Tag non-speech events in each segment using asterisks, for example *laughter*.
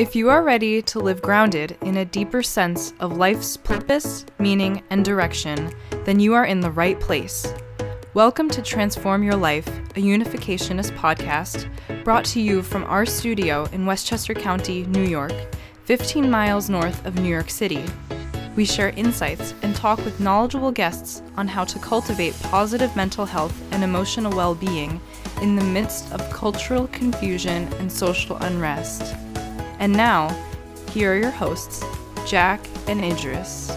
If you are ready to live grounded in a deeper sense of life's purpose, meaning, and direction, then you are in the right place. Welcome to Transform Your Life, a Unificationist podcast brought to you from our studio in Westchester County, New York, 15 miles north of New York City. We share insights and talk with knowledgeable guests on how to cultivate positive mental health and emotional well being in the midst of cultural confusion and social unrest. And now, here are your hosts, Jack and Idris.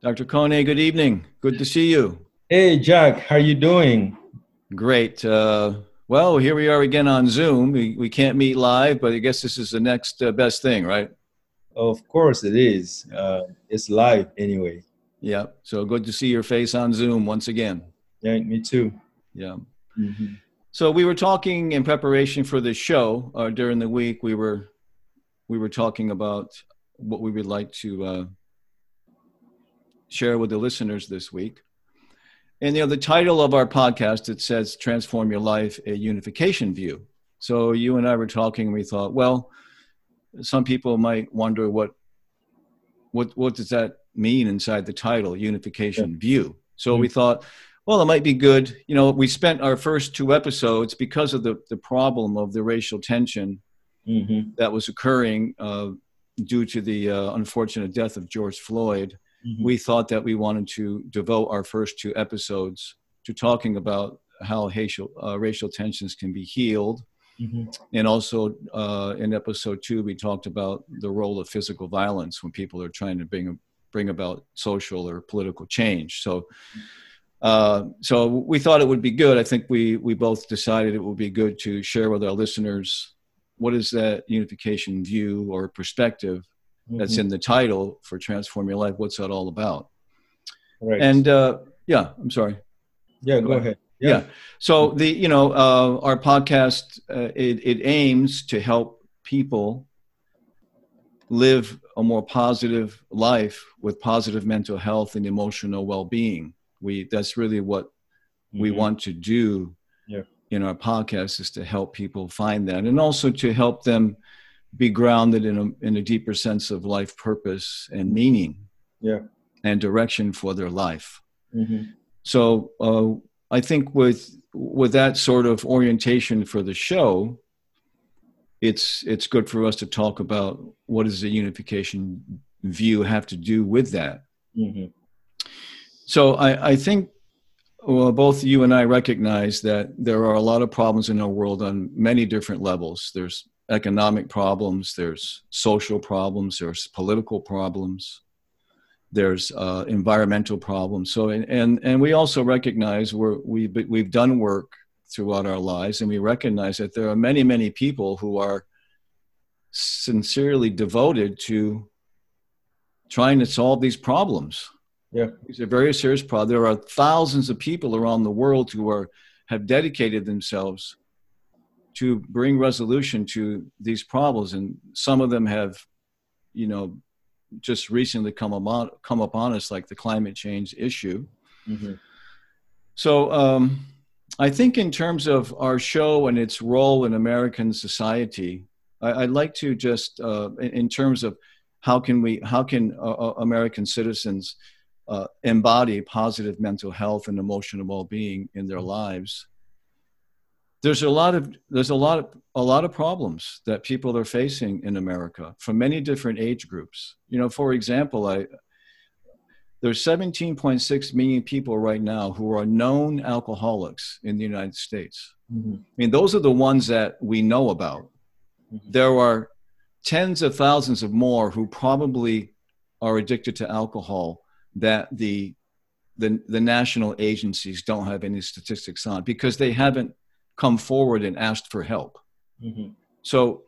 Dr. Kone, good evening. Good to see you. Hey, Jack, how are you doing? Great. Uh, well, here we are again on Zoom. We, we can't meet live, but I guess this is the next uh, best thing, right? Of course it is. Uh, it's live anyway. Yeah. So good to see your face on Zoom once again. Yeah, me too. Yeah. Mm-hmm. So we were talking in preparation for this show uh, during the week. We were we were talking about what we would like to uh, share with the listeners this week. And you know, the title of our podcast it says "Transform Your Life: A Unification View." So you and I were talking, and we thought, well, some people might wonder what what what does that mean inside the title, unification yeah. view. So mm-hmm. we thought well, it might be good. You know, we spent our first two episodes because of the, the problem of the racial tension mm-hmm. that was occurring uh, due to the uh, unfortunate death of George Floyd. Mm-hmm. We thought that we wanted to devote our first two episodes to talking about how racial, uh, racial tensions can be healed. Mm-hmm. And also uh, in episode two, we talked about the role of physical violence when people are trying to bring, bring about social or political change. So, uh, so we thought it would be good. I think we we both decided it would be good to share with our listeners what is that unification view or perspective mm-hmm. that's in the title for Transform Your Life. What's that all about? Right. And uh, yeah, I'm sorry. Yeah, go, go ahead. ahead. Yeah. yeah. So the you know uh, our podcast uh, it, it aims to help people live a more positive life with positive mental health and emotional well-being we that's really what mm-hmm. we want to do yeah. in our podcast is to help people find that and also to help them be grounded in a, in a deeper sense of life purpose and meaning yeah. and direction for their life mm-hmm. so uh, i think with with that sort of orientation for the show it's it's good for us to talk about what does the unification view have to do with that mm-hmm. So I, I think well, both you and I recognize that there are a lot of problems in our world on many different levels. There's economic problems, there's social problems, there's political problems, there's uh, environmental problems. So, and, and, and we also recognize we're, we, we've done work throughout our lives, and we recognize that there are many, many people who are sincerely devoted to trying to solve these problems yeah. It's a very serious problem. There are thousands of people around the world who are have dedicated themselves to bring resolution to these problems, and some of them have, you know, just recently come upon come upon us, like the climate change issue. Mm-hmm. So, um, I think in terms of our show and its role in American society, I, would like to just, uh, in, in, terms of how can we, how can uh, uh American citizens uh, embody positive mental health and emotional well-being in their lives there's a lot of there's a lot of a lot of problems that people are facing in america from many different age groups you know for example i there's 17.6 million people right now who are known alcoholics in the united states mm-hmm. i mean those are the ones that we know about mm-hmm. there are tens of thousands of more who probably are addicted to alcohol that the the, the national agencies don't have any statistics on because they haven't come forward and asked for help. Mm-hmm. So,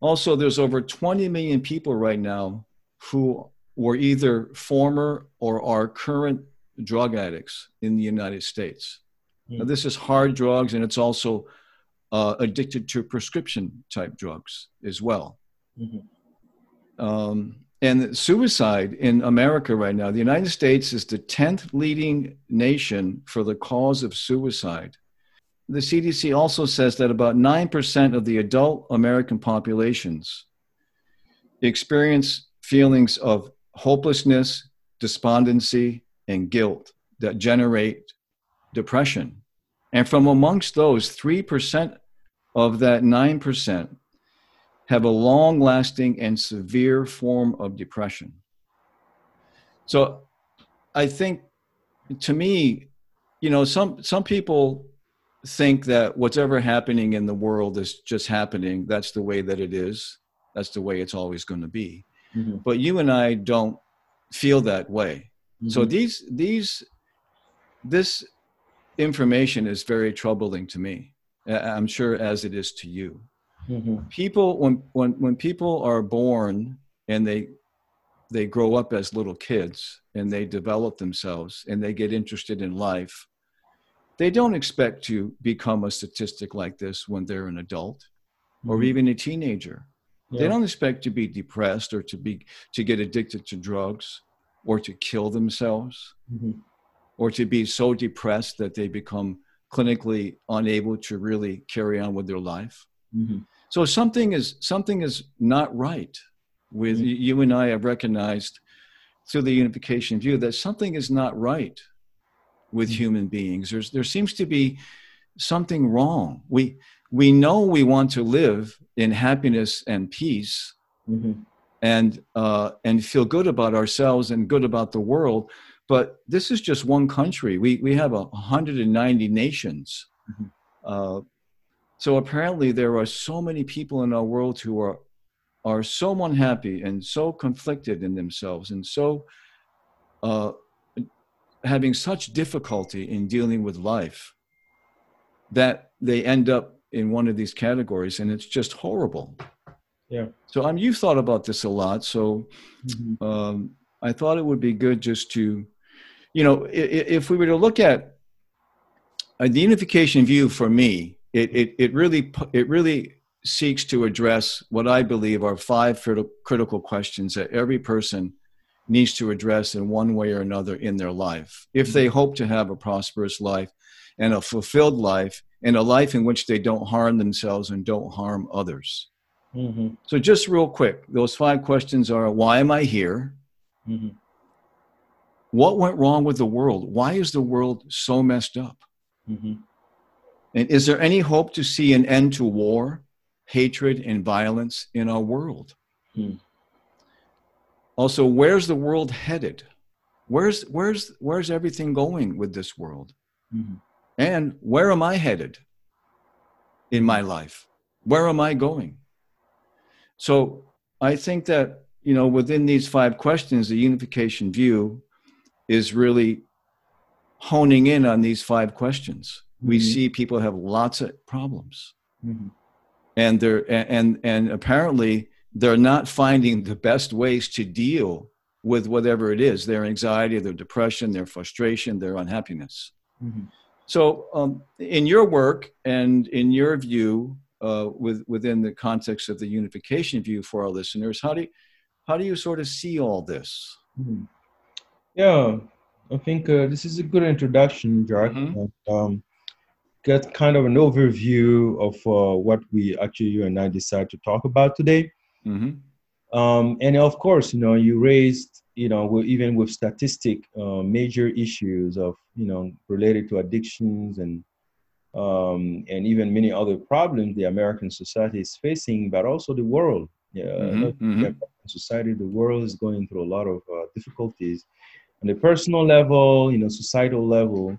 also, there's over 20 million people right now who were either former or are current drug addicts in the United States. Mm-hmm. Now, this is hard drugs, and it's also uh, addicted to prescription type drugs as well. Mm-hmm. Um, and suicide in America right now, the United States is the 10th leading nation for the cause of suicide. the CDC also says that about 9% of the adult American populations experience feelings of hopelessness, despondency, and guilt that generate depression. And from amongst those, 3% of that 9% have a long lasting and severe form of depression. So I think to me, you know, some, some people think that whatever happening in the world is just happening. That's the way that it is. That's the way it's always going to be. Mm-hmm. But you and I don't feel that way. Mm-hmm. So these these this information is very troubling to me. I'm sure as it is to you. Mm-hmm. People when when when people are born and they they grow up as little kids and they develop themselves and they get interested in life they don't expect to become a statistic like this when they're an adult or mm-hmm. even a teenager yeah. they don't expect to be depressed or to be to get addicted to drugs or to kill themselves mm-hmm. or to be so depressed that they become clinically unable to really carry on with their life mm-hmm. so something is something is not right with mm-hmm. you and i have recognized through the unification view that something is not right with mm-hmm. human beings There's, there seems to be something wrong we we know we want to live in happiness and peace mm-hmm. and uh, and feel good about ourselves and good about the world but this is just one country we we have a 190 nations mm-hmm. uh, so apparently there are so many people in our world who are are so unhappy and so conflicted in themselves and so uh, having such difficulty in dealing with life that they end up in one of these categories and it's just horrible yeah so um, you've thought about this a lot so mm-hmm. um, i thought it would be good just to you know if, if we were to look at the unification view for me it, it, it really it really seeks to address what i believe are five critical questions that every person needs to address in one way or another in their life if they mm-hmm. hope to have a prosperous life and a fulfilled life and a life in which they don't harm themselves and don't harm others. Mm-hmm. So, just real quick, those five questions are why am I here? Mm-hmm. What went wrong with the world? Why is the world so messed up? Mm-hmm. And is there any hope to see an end to war, hatred, and violence in our world? Hmm. Also, where's the world headed? Where's where's where's everything going with this world? Mm-hmm. And where am I headed in my life? Where am I going? So I think that, you know, within these five questions, the unification view is really honing in on these five questions. Mm-hmm. We see people have lots of problems. Mm-hmm. And they're and and apparently they're not finding the best ways to deal with whatever it is their anxiety, their depression, their frustration, their unhappiness. Mm-hmm. So, um, in your work and in your view, uh, with, within the context of the unification view for our listeners, how do you, how do you sort of see all this? Hmm. Yeah, I think uh, this is a good introduction, Jack. Mm-hmm. Um, get kind of an overview of uh, what we actually you and I decided to talk about today. Mm-hmm. Um, and of course, you know, you raised, you know, even with statistic, uh, major issues of, you know, related to addictions and um, and even many other problems the American society is facing, but also the world. Yeah, mm-hmm. mm-hmm. the American society, the world is going through a lot of uh, difficulties on the personal level, you know, societal level.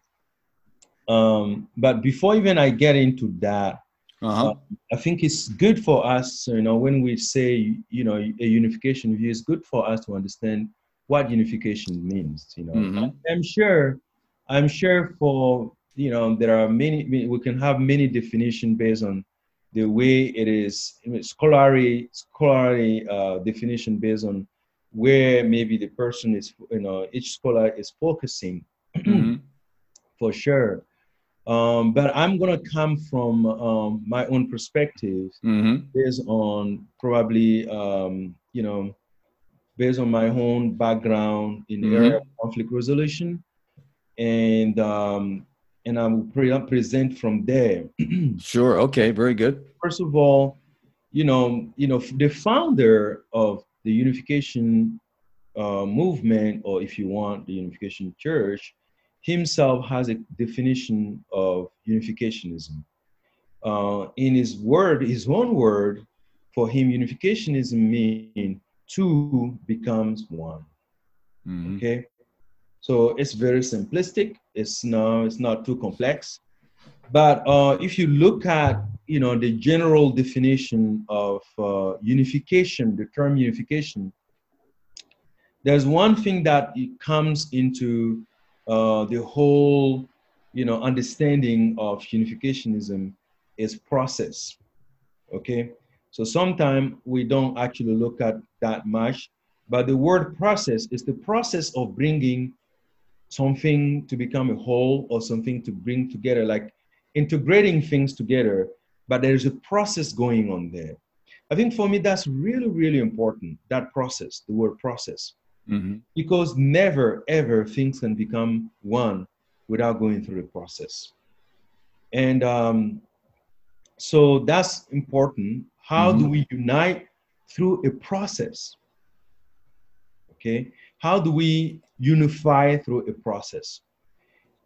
Um, but before even I get into that, uh-huh. Uh, I think it's good for us, you know, when we say, you know, a unification view, it's good for us to understand what unification means. You know, mm-hmm. I'm sure, I'm sure for you know there are many. We can have many definitions based on the way it is I mean, scholarly scholarly uh, definition based on where maybe the person is, you know, each scholar is focusing. Mm-hmm. *clears throat* for sure. Um, but I'm gonna come from um, my own perspective, mm-hmm. based on probably um, you know, based on my own background in the mm-hmm. area of conflict resolution, and um, and I will pre- present from there. *clears throat* sure. Okay. Very good. First of all, you know, you know, the founder of the Unification uh, movement, or if you want, the Unification Church, himself has a definition of unificationism. Uh, in his word, his own word, for him, unificationism means two becomes one. Mm-hmm. Okay, so it's very simplistic. It's no, it's not too complex. But uh, if you look at you know the general definition of uh, unification, the term unification, there's one thing that it comes into uh, the whole you know understanding of unificationism is process. Okay, so sometimes we don't actually look at that much, but the word process is the process of bringing something to become a whole or something to bring together, like integrating things together, but there's a process going on there. I think for me, that's really, really important, that process, the word process. Mm-hmm. Because never, ever things can become one without going through the process. And um, so that's important how mm-hmm. do we unite through a process? Okay, how do we unify through a process?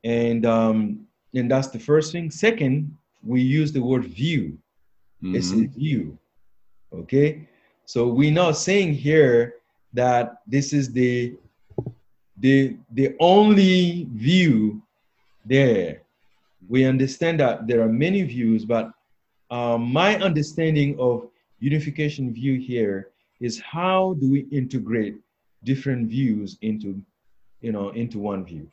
And um, and that's the first thing. Second, we use the word view. Mm-hmm. It's a view. Okay, so we're not saying here that this is the the the only view there. We understand that there are many views, but um, my understanding of unification view here is how do we integrate different views into, you know, into one view.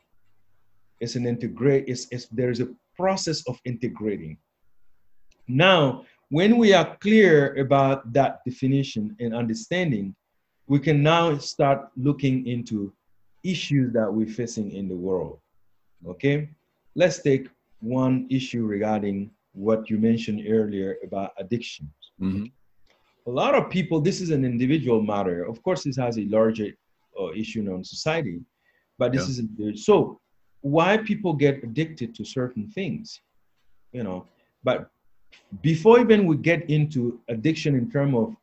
It's an integrate. It's, it's there's a process of integrating. Now, when we are clear about that definition and understanding, we can now start looking into issues that we're facing in the world. Okay, let's take one issue regarding what you mentioned earlier about addictions. Mm-hmm. A lot of people, this is an individual matter. Of course, this has a larger uh, issue on society, but this yeah. is so why people get addicted to certain things, you know. But before even we get into addiction in terms of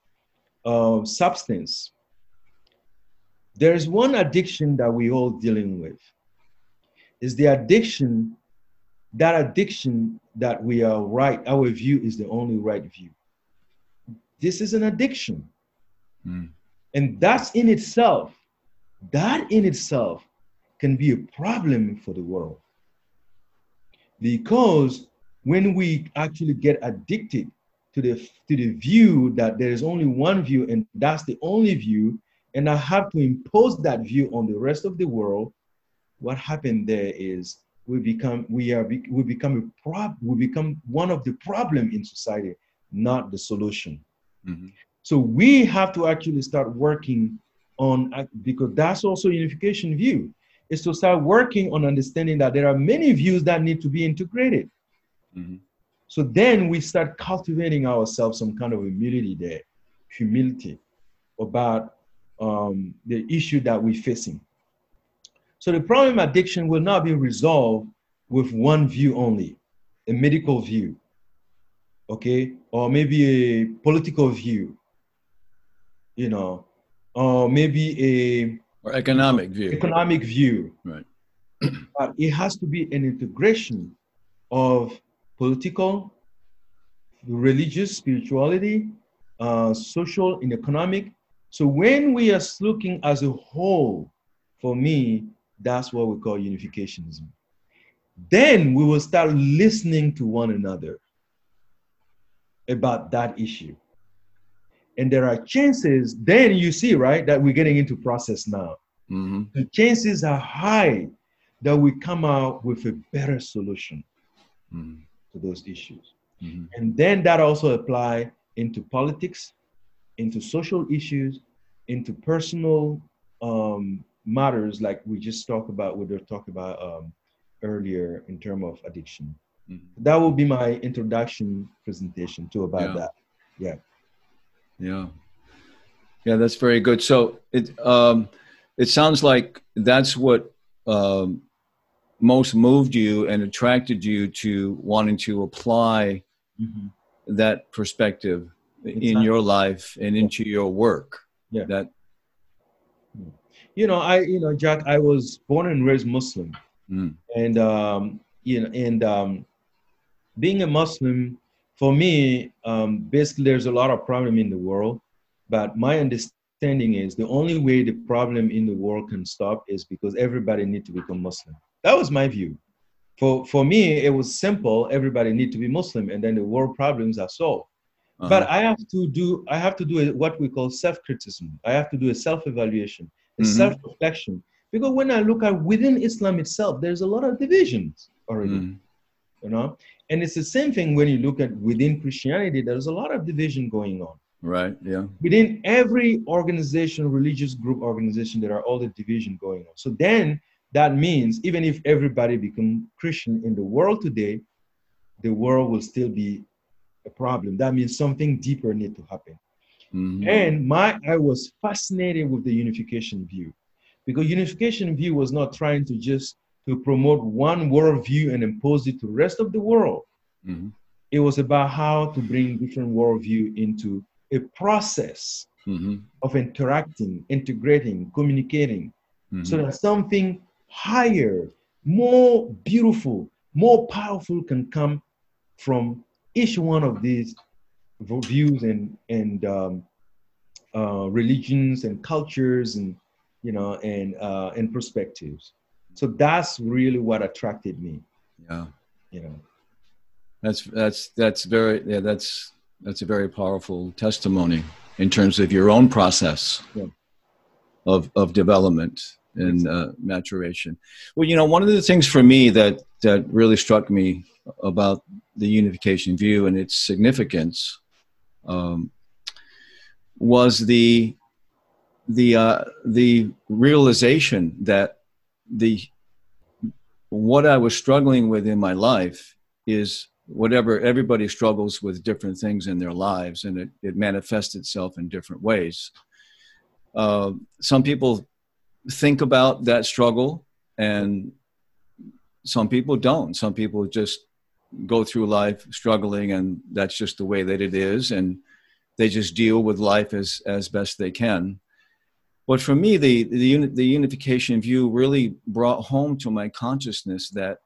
uh, substance, there's one addiction that we all dealing with. Is the addiction that addiction that we are right, our view is the only right view. This is an addiction. Mm. And that's in itself, that in itself can be a problem for the world. Because when we actually get addicted to the, to the view that there is only one view and that's the only view, and I have to impose that view on the rest of the world, what happened there is we become we are we become a prob we become one of the problem in society not the solution mm-hmm. so we have to actually start working on because that's also unification view is to start working on understanding that there are many views that need to be integrated mm-hmm. so then we start cultivating ourselves some kind of humility there humility about um, the issue that we're facing so the problem addiction will not be resolved with one view only, a medical view, okay, or maybe a political view, you know, or maybe a or economic view. Economic view. Right. *clears throat* but it has to be an integration of political, religious, spirituality, uh, social, and economic. So when we are looking as a whole, for me, that's what we call unificationism. Then we will start listening to one another about that issue. And there are chances, then you see, right, that we're getting into process now. Mm-hmm. The chances are high that we come out with a better solution mm-hmm. to those issues. Mm-hmm. And then that also apply into politics, into social issues, into personal um, matters like we just talked about, we were talking about um, earlier in terms of addiction. Mm-hmm. That will be my introduction presentation too about yeah. that. Yeah. Yeah. Yeah, that's very good. So it um, it sounds like that's what um, most moved you and attracted you to wanting to apply mm-hmm. that perspective exactly. in your life and into your work yeah. that you know i you know jack i was born and raised muslim. Mm. and um you know and um being a muslim for me um basically there's a lot of problem in the world but my understanding is the only way the problem in the world can stop is because everybody need to become muslim. That was my view. For for me it was simple. Everybody need to be muslim and then the world problems are solved uh-huh. but i have to do i have to do what we call self-criticism i have to do a self-evaluation a mm-hmm. self-reflection because when i look at within islam itself there's a lot of divisions already mm. you know and it's the same thing when you look at within christianity there's a lot of division going on right yeah within every organization religious group organization there are all the division going on so then that means even if everybody become christian in the world today the world will still be a problem that means something deeper need to happen mm-hmm. and my i was fascinated with the unification view because unification view was not trying to just to promote one worldview and impose it to the rest of the world mm-hmm. it was about how to bring different worldview into a process mm-hmm. of interacting integrating communicating mm-hmm. so that something higher, more beautiful, more powerful can come from each one of these views and and um, uh, religions and cultures and you know and uh, and perspectives. So that's really what attracted me. Yeah, you know, that's that's that's very yeah that's that's a very powerful testimony in terms of your own process yeah. of of development and uh, maturation. Well, you know, one of the things for me that that really struck me about the unification view and its significance um, was the the uh, the realization that the what I was struggling with in my life is whatever everybody struggles with different things in their lives and it, it manifests itself in different ways. Uh, some people think about that struggle and some people don't some people just go through life struggling and that's just the way that it is and they just deal with life as as best they can but for me the the, uni, the unification view really brought home to my consciousness that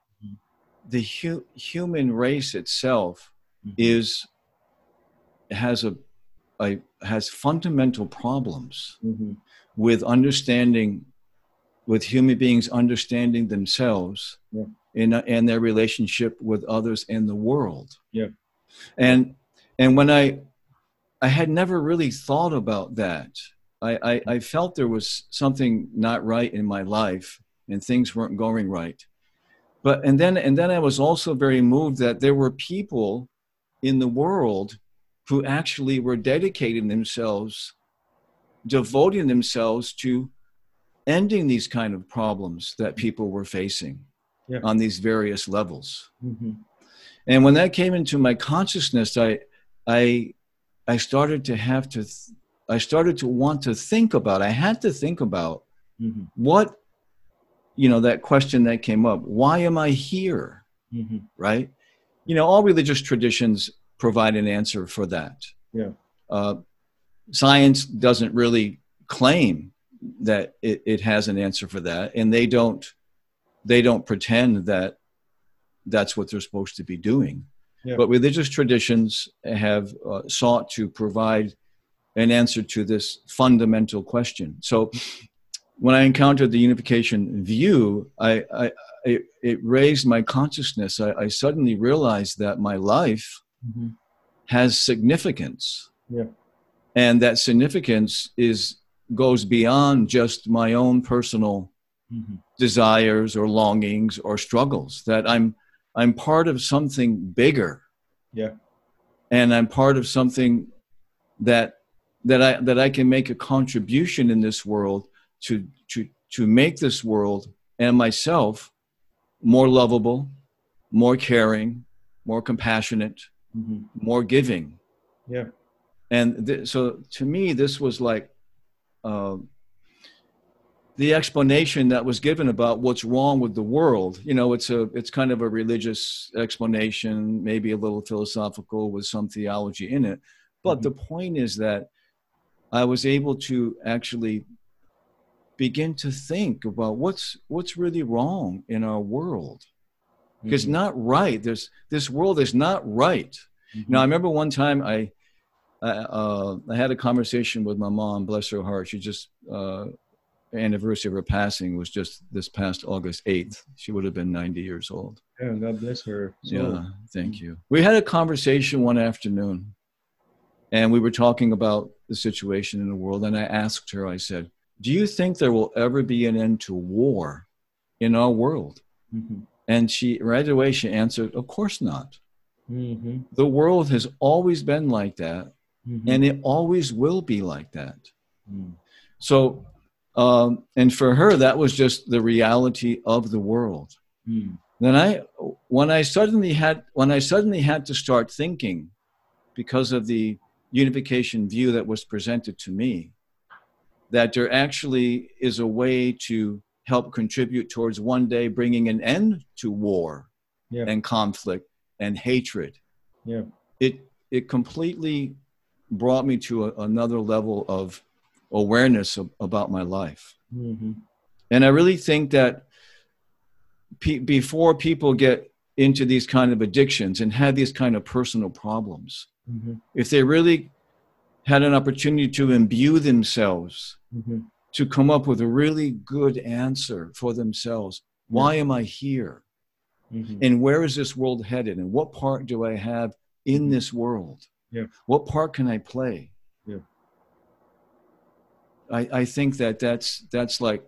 the hu- human race itself mm-hmm. is has a, a has fundamental problems mm-hmm with understanding with human beings understanding themselves yeah. In, and their relationship with others in the world. Yeah. And and when i i had never really thought about that. I, I i felt there was something not right in my life and things weren't going right. But and then and then i was also very moved that there were people in the world who actually were dedicating themselves devoting themselves to ending these kind of problems that people were facing yeah. on these various levels. Mm-hmm. And when that came into my consciousness, I, I, I started to have to, th- I started to want to think about. I had to think about mm-hmm. what, you know, that question that came up. Why am I here? Mm-hmm. Right? You know, all religious traditions provide an answer for that. Yeah. Uh, science doesn't really claim that it, it has an answer for that and they don't they don't pretend that that's what they're supposed to be doing yeah. but religious traditions have uh, sought to provide an answer to this fundamental question so when i encountered the unification view i, I it, it raised my consciousness I, I, suddenly realized that my life mm-hmm. has significance yeah and that significance is goes beyond just my own personal mm-hmm. Desires or longings or struggles that i'm i'm part of something bigger. Yeah. And i'm part of something that that i that i can make a contribution in this world to to to make this world and myself more lovable more caring more compassionate mm-hmm. more giving. Yeah. And th- so to me this was like uh, the explanation that was given about what's wrong with the world you know it's a it's kind of a religious explanation maybe a little philosophical with some theology in it but mm-hmm. the point is that i was able to actually begin to think about what's what's really wrong in our world because mm-hmm. not right there's this world is not right mm-hmm. now i remember one time i I, uh, I had a conversation with my mom bless her heart she just uh, anniversary of her passing was just this past August 8th. She would have been 90 years old. Yeah, God bless her. So, yeah, thank you. We had a conversation one afternoon and we were talking about the situation in the world. And I asked her, I said, Do you think there will ever be an end to war in our world? Mm-hmm. And she, right away, she answered, Of course not. Mm-hmm. The world has always been like that, mm-hmm. and it always will be like that. Mm. So um, and for her, that was just the reality of the world. Mm. Then I, when I suddenly had, when I suddenly had to start thinking, because of the unification view that was presented to me, that there actually is a way to help contribute towards one day bringing an end to war yeah. and conflict and hatred. Yeah. It it completely brought me to a, another level of awareness of, about my life. Mm-hmm. And I really think that pe- before people get into these kind of addictions and have these kind of personal problems, mm-hmm. if they really had an opportunity to imbue themselves, mm-hmm. to come up with a really good answer for themselves, why am I here? Mm-hmm. And where is this world headed? And what part do I have in mm-hmm. this world? Yeah. What part can I play? I, I think that that's that's like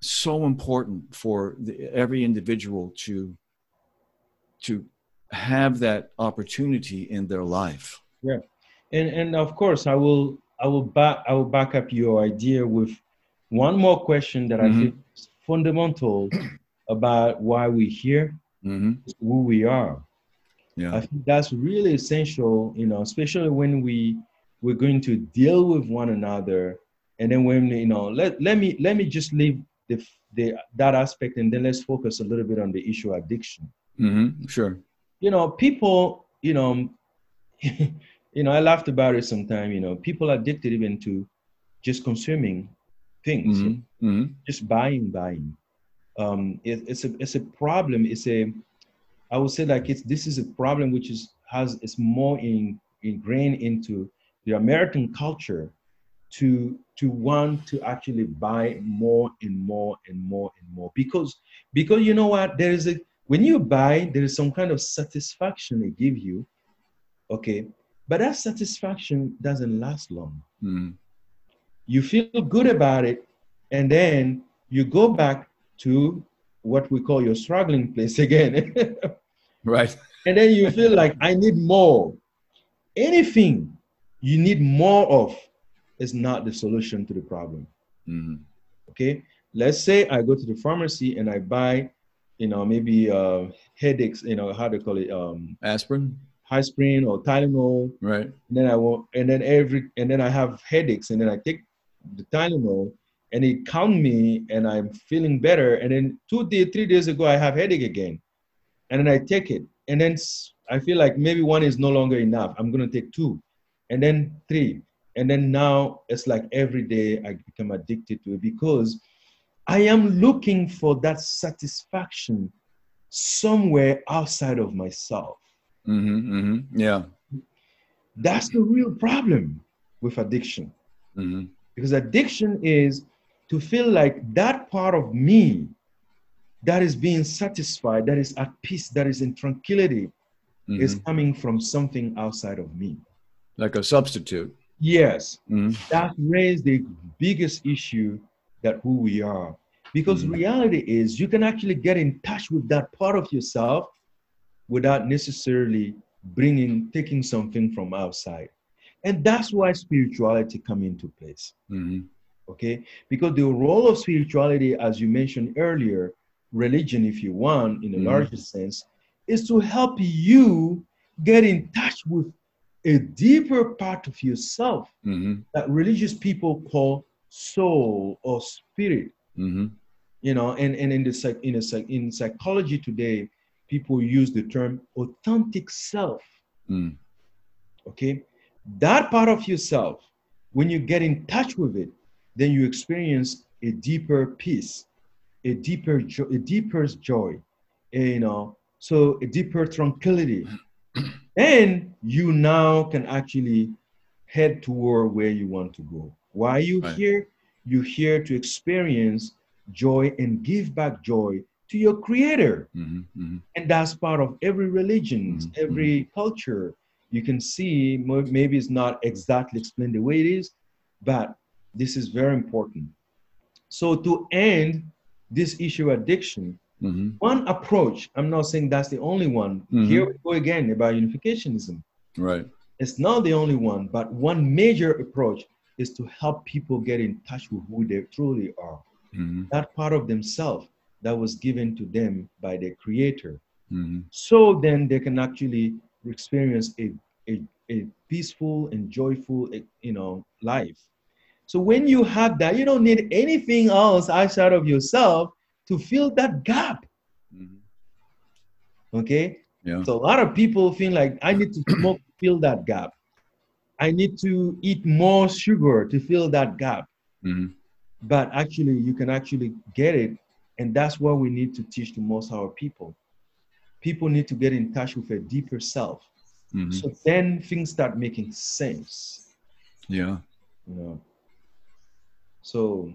so important for the, every individual to to have that opportunity in their life. Yeah, and and of course I will I will back I will back up your idea with one more question that mm-hmm. I think is fundamental about why we're here, mm-hmm. who we are. Yeah, I think that's really essential. You know, especially when we we're going to deal with one another and then when you know let, let me let me just leave the, the that aspect and then let's focus a little bit on the issue of addiction mm-hmm. sure you know people you know *laughs* you know i laughed about it sometime you know people addicted even to just consuming things mm-hmm. Mm-hmm. just buying buying um it, it's a it's a problem it's a i would say like it's this is a problem which is has is more in, ingrained into the american culture to to want to actually buy more and more and more and more. Because because you know what? There is a when you buy there is some kind of satisfaction they give you okay? But that satisfaction doesn't last long. Mm. you feel good about it and then you go back to what we call your struggling place *laughs* again. Right. And then you feel like i need more. Anything you need more of is not the solution to the problem. Mm-hmm. Okay, let's say I go to the pharmacy and I buy, you know, maybe uh, headaches, you know, how do you call it? Um, aspirin, aspirin or Tylenol. Right. And then I want, and then every, and then I have headaches, and then I take the Tylenol, and it calm me, and I'm feeling better. And then two days, three days ago, I have headache again, and then I take it, and then I feel like maybe one is no longer enough. I'm gonna take two, and then three and then now it's like every day I become addicted to it because I am looking for that satisfaction somewhere outside of myself. Mm-hmm, mm-hmm. Yeah. That's the real problem with addiction. Mm-hmm. Because addiction is to feel like that part of me that is being satisfied, that is at peace, that is in tranquility, is mm-hmm. coming from something outside of me. Like a substitute. Yes, mm. that raised the biggest issue that who we are. Because mm. reality is you can actually get in touch with that part of yourself without necessarily bringing, taking something from outside. And that's why spirituality come into place. Mm-hmm. Okay, because the role of spirituality, as you mentioned earlier, religion, if you want, in a mm-hmm. larger sense, is to help you get in touch with a deeper part of yourself mm-hmm. that religious people call soul or spirit. Mm-hmm. You know, and, and in the psych in a psych in psychology today, people use the term authentic self. Mm. Okay. That part of yourself, when you get in touch with it, then you experience a deeper peace, a deeper jo- a deeper joy, you know, so a deeper tranquility. *clears throat* and you now can actually head toward where you want to go. Why are you Right. here? You're here to experience joy and give back joy to your creator. Mm-hmm. Mm-hmm. And that's part of every religion, Mhm, every culture. You can see maybe it's not exactly explained the way it is, but this is very important. So to end this issue of addiction, Mm-hmm. one approach, I'm not saying that's the only one. Mhm. Here we go again about unificationism. Right. It's not the only one, but one major approach is to help people get in touch with who they truly are. Mm-hmm. That part of themselves that was given to them by their creator. Mm-hmm. So then they can actually experience a, a, a peaceful and joyful, eh, you know, life. So when you have that, you don't need anything else outside of yourself to fill that gap. Mm-hmm. Okay. Yeah. So a lot of people feel like I need to *clears throat* smoke to fill that gap. I need to eat more sugar to fill that gap. Mm-hmm. But actually, you can actually get it. And that's what we need to teach to most of our people. People need to get in touch with a deeper self. Mm-hmm. So then things start making sense. Yeah. You know. So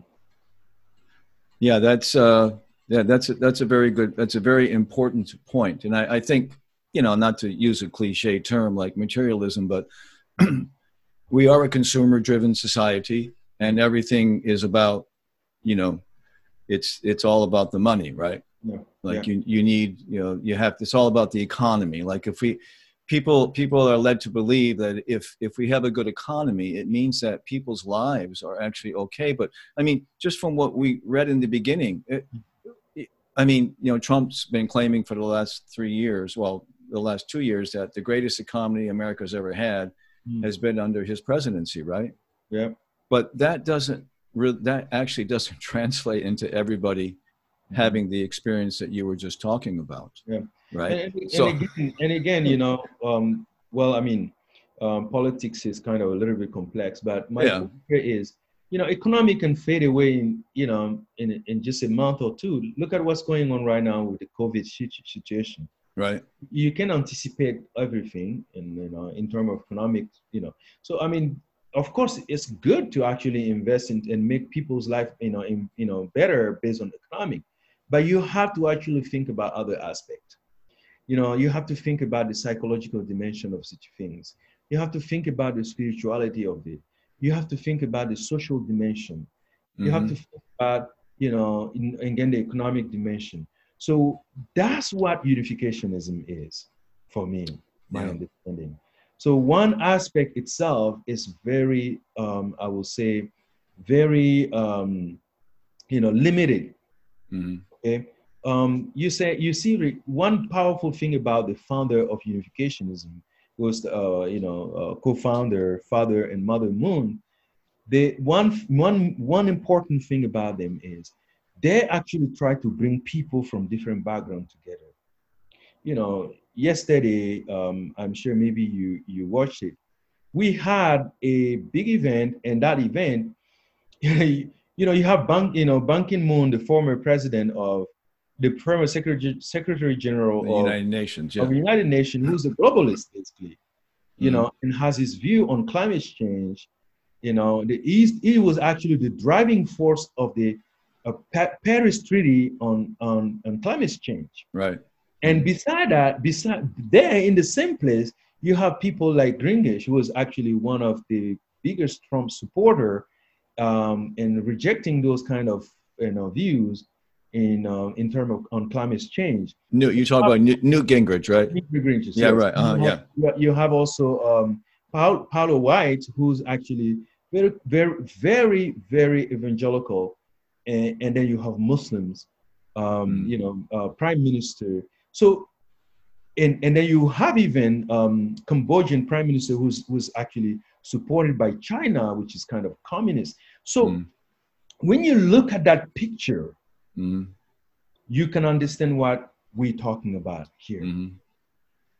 Yeah, that's uh, yeah, that's a, that's a very good, that's a very important point, and I, I think you know, not to use a cliche term like materialism, but *clears throat* we are a consumer-driven society, and everything is about, you know, it's it's all about the money, right? yeah. Like yeah. you you need you know you have it's all about the economy. Like if we people people are led to believe that if if we have a good economy, it means that people's lives are actually okay. But I mean, just from what we read in the beginning, it, it, I mean, you know, Trump's been claiming for the last three years, well, the last two years, that the greatest economy America's ever had Mm. has been under his presidency, right? yeah. But that doesn't that actually doesn't *laughs* translate into everybody having the experience that you were just talking about. Yeah. Right. And, and, So- and again, and again, you know, um, well, I mean, um, politics is kind of a little bit complex, but my Yeah. point here is, you know, economy can fade away in, you know, in, in just a month or two. Look at what's going on right now with the COVID situation. Right. You can anticipate everything, in you know, in terms of economic, you know. So I mean, of course, it's good to actually invest in and make people's life, you know, in, you know, better based on the economic, but you have to actually think about other aspects. You know you have to think about the psychological dimension of such things. You have to think about the spirituality of it. You have to think about the social dimension. You have Mhm. to think about you know in, again the economic dimension. So that's what unificationism is for me my Yeah. understanding. So one aspect itself is very um, i will say very um, you know limited. Mhm. Okay. Um, you say you see one powerful thing about the founder of unificationism was uh, you know uh, co-founder father and mother moon. They one one one important thing about them is they actually try to bring people from different backgrounds together. You know yesterday um, i'm sure maybe you you watched it. We had a big event and that event *laughs* you know, you have Ban, you know, Ban Ki-moon, the former president of the former secretary, secretary general The of, United Nations. of Yeah. the United Nations, who's a globalist, basically, you Mhm. know, and has his view on climate change. You know, the East, he was actually the driving force of the uh, Pa- Paris Treaty on, on, on climate change. Right. And beside that, beside there in the same place, you have people like Gringish, who was actually one of the biggest Trump supporter, um, and rejecting those kind of you know views in uh, in terms of on climate change. Newt, you talk about Newt, Newt Gingrich, right? Gringish, Yeah, yes. right. Uh-huh, You have- have- You have also um, Paul, Paulo White, who's actually very, very, very, very evangelical, and, and then you have Muslims, um, Mm. you know, uh, prime minister. So, and and then you have even um, Cambodian prime minister who's who's actually supported by China, which is kind of communist. So Mm. when you look at that picture, Mhm. you can understand what we're talking about here. Mhm.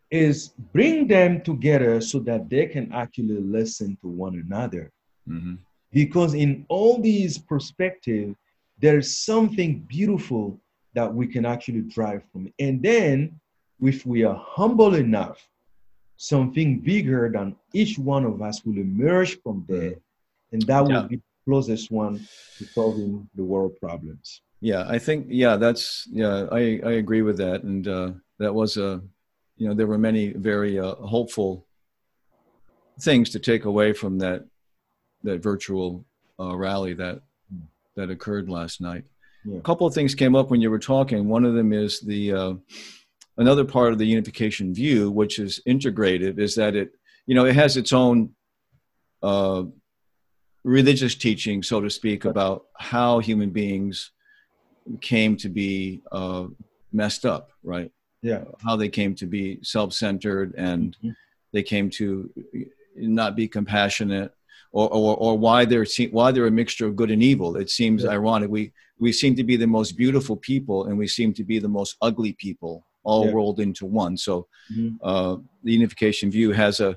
Is bring them together so that they can actually listen to one another. Mhm. Because in all these perspectives, there's something beautiful that we can actually drive from. And then, if we are humble enough, something bigger than each one of us will emerge from there. And that will Yeah. be the closest one to solving the world problems. Yeah, I think yeah, that's yeah, I I agree with that, and uh, that was a, you know, there were many very uh, hopeful things to take away from that that virtual uh, rally that that occurred last night. Yeah. A couple of things came up when you were talking. One of them is the uh, another part of the unification view, which is integrative, is that it you know it has its own uh, religious teaching, so to speak, about how human beings came to be uh, messed up, right? Yeah. How they came to be self-centered and Mhm. they came to not be compassionate, or or, or why they're why they're a mixture of good and evil. It seems Yeah. ironic. We we seem to be the most beautiful people, and we seem to be the most ugly people, all Yeah. rolled into one. So Mhm. uh, the unification view has a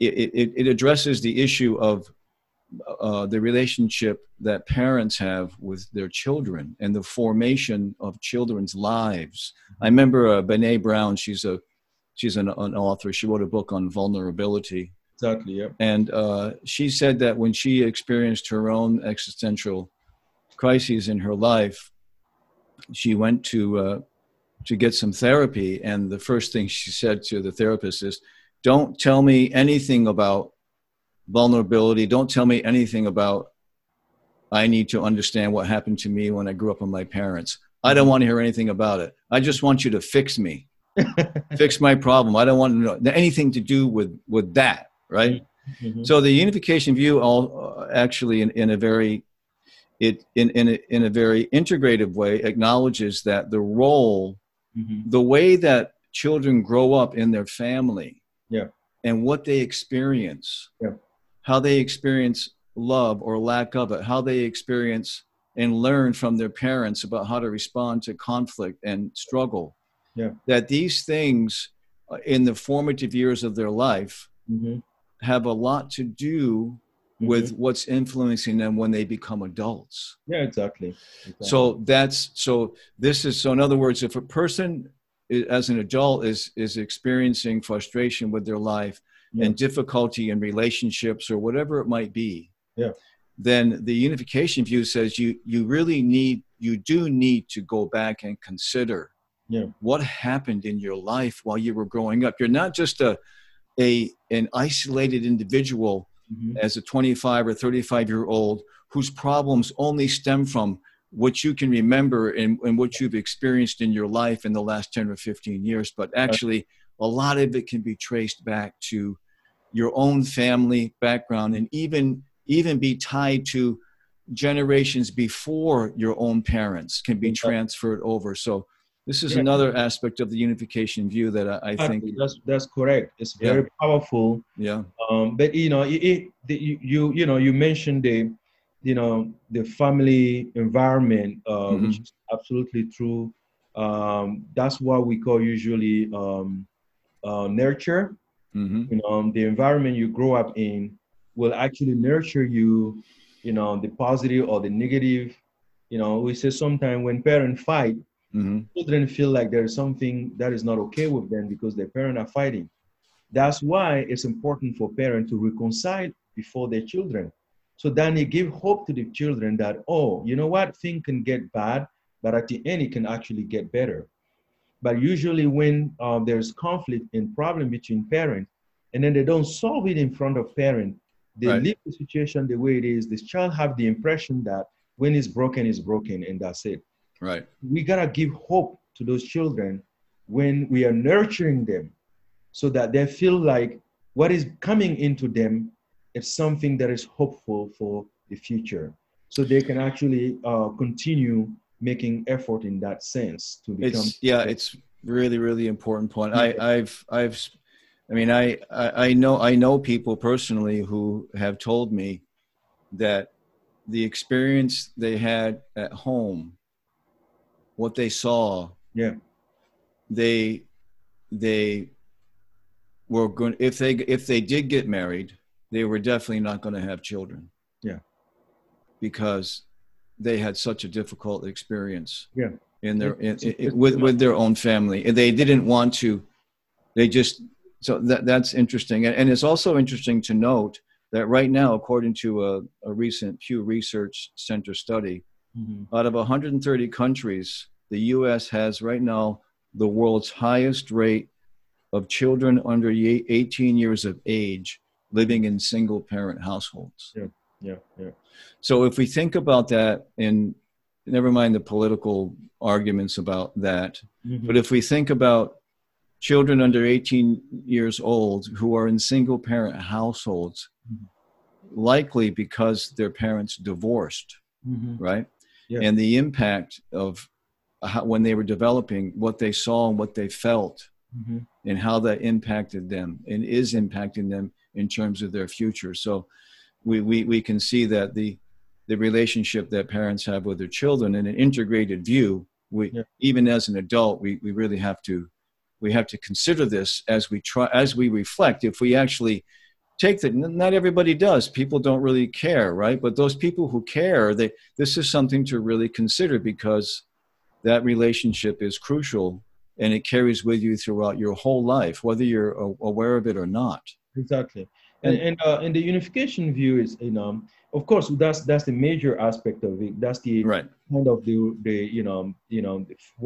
it, it, it addresses the issue of uh, the relationship that parents have with their children and the formation of children's lives. I remember uh, Brene Brown. She's a she's an, an author. She wrote a book on vulnerability, Exactly. Yeah. and uh, she said that when she experienced her own existential crises in her life, she went to uh, to get some therapy, and the first thing she said to the therapist is, "Don't tell me anything about vulnerability. Don't tell me anything about I need to understand what happened to me when I grew up with my parents. I don't want to hear anything about it. I just want you to fix me, *laughs* fix my problem. I don't want to know anything to do with with that, right?" Mhm. So the unification view, all uh, actually, in, in a very it in in a, in a very integrative way, acknowledges that the role, Mhm. the way that children grow up in their family, Yeah. and what they experience, Yeah. how they experience love or lack of it, how they experience and learn from their parents about how to respond to conflict and struggle. Yeah. That these things uh, in the formative years of their life Mhm. have a lot to do With mm-hmm. what's influencing them when they become adults. yeah, exactly. exactly. So that's so this is so in other words if a person i- as an adult is is experiencing frustration with their life Yeah. and difficulty in relationships or whatever it might be. Yeah. Then the unification view says you you really need you do need to go back and consider Yeah. what happened in your life while you were growing up. You're not just a a an isolated individual Mhm. as a 25 or 35 year old whose problems only stem from what you can remember and, and what you've experienced in your life in the last 10 or 15 years. But actually a lot of it can be traced back to your own family background and even even be tied to generations before your own parents can be transferred over. So this is Yeah. another aspect of the unification view that i, I think that's that's correct. It's Yeah. very powerful. yeah Um, but you know, it, it the, you you you know you mentioned the you know the family environment, uh, which Mhm. is absolutely true. Um, that's what we call usually um, uh, nurture. hmm You know, the environment you grow up in will actually nurture you. You know, the positive or the negative. You know, we say sometimes when parents fight, hmm children feel like there's something that is not okay with them because their parents are fighting. That's why it's important for parents to reconcile before their children. So then they give hope to the children that, oh, you know what, things can get bad, but at the end it can actually get better. But usually when uh, there's conflict and problem between parents, and then they don't solve it in front of parents, they Right. leave the situation the way it is. This child have the impression that when it's broken, it's broken, and that's it right. We gotta give hope to those children when we are nurturing them so that they feel like what is coming into them is something that is hopeful for the future. So they can actually uh, continue making effort in that sense to become it's yeah it's really really important point. I i've i've i mean I, I i know i know people personally who have told me that the experience they had at home, what they saw, Yeah. they they were going if they if they did get married, they were definitely not going to have children. Yeah. Because they had such a difficult experience. Yeah. In their in, with with their own family, and they didn't want to. They just so that that's interesting, and, and it's also interesting to note that right now, according to a, a recent Pew Research Center study, Mhm. out of 130 countries, the U.S. has right now the world's highest rate of children under 18 years of age living in single parent households. Yeah. Yeah. yeah. So if we think about that, and never mind the political arguments about that, Mhm. but if we think about children under 18 years old who are in single parent households, Mhm. likely because their parents divorced, Mhm. right? Yeah. And the impact of how, when they were developing what they saw and what they felt Mhm. and how that impacted them and is impacting them in terms of their future. So we, we, we can see that the, the relationship that parents have with their children in an integrated view, we, Yeah. even as an adult, we, we really have to, we have to consider this as we try, as we reflect, if we actually take that, not everybody does, people don't really care, right? But those people who care, they, this is something to really consider because that relationship is crucial and it carries with you throughout your whole life, whether you're aware of it or not. Exactly. And and uh, and the unification view is you know of course that's that's the major aspect of it. That's the Right. kind of the the you know you know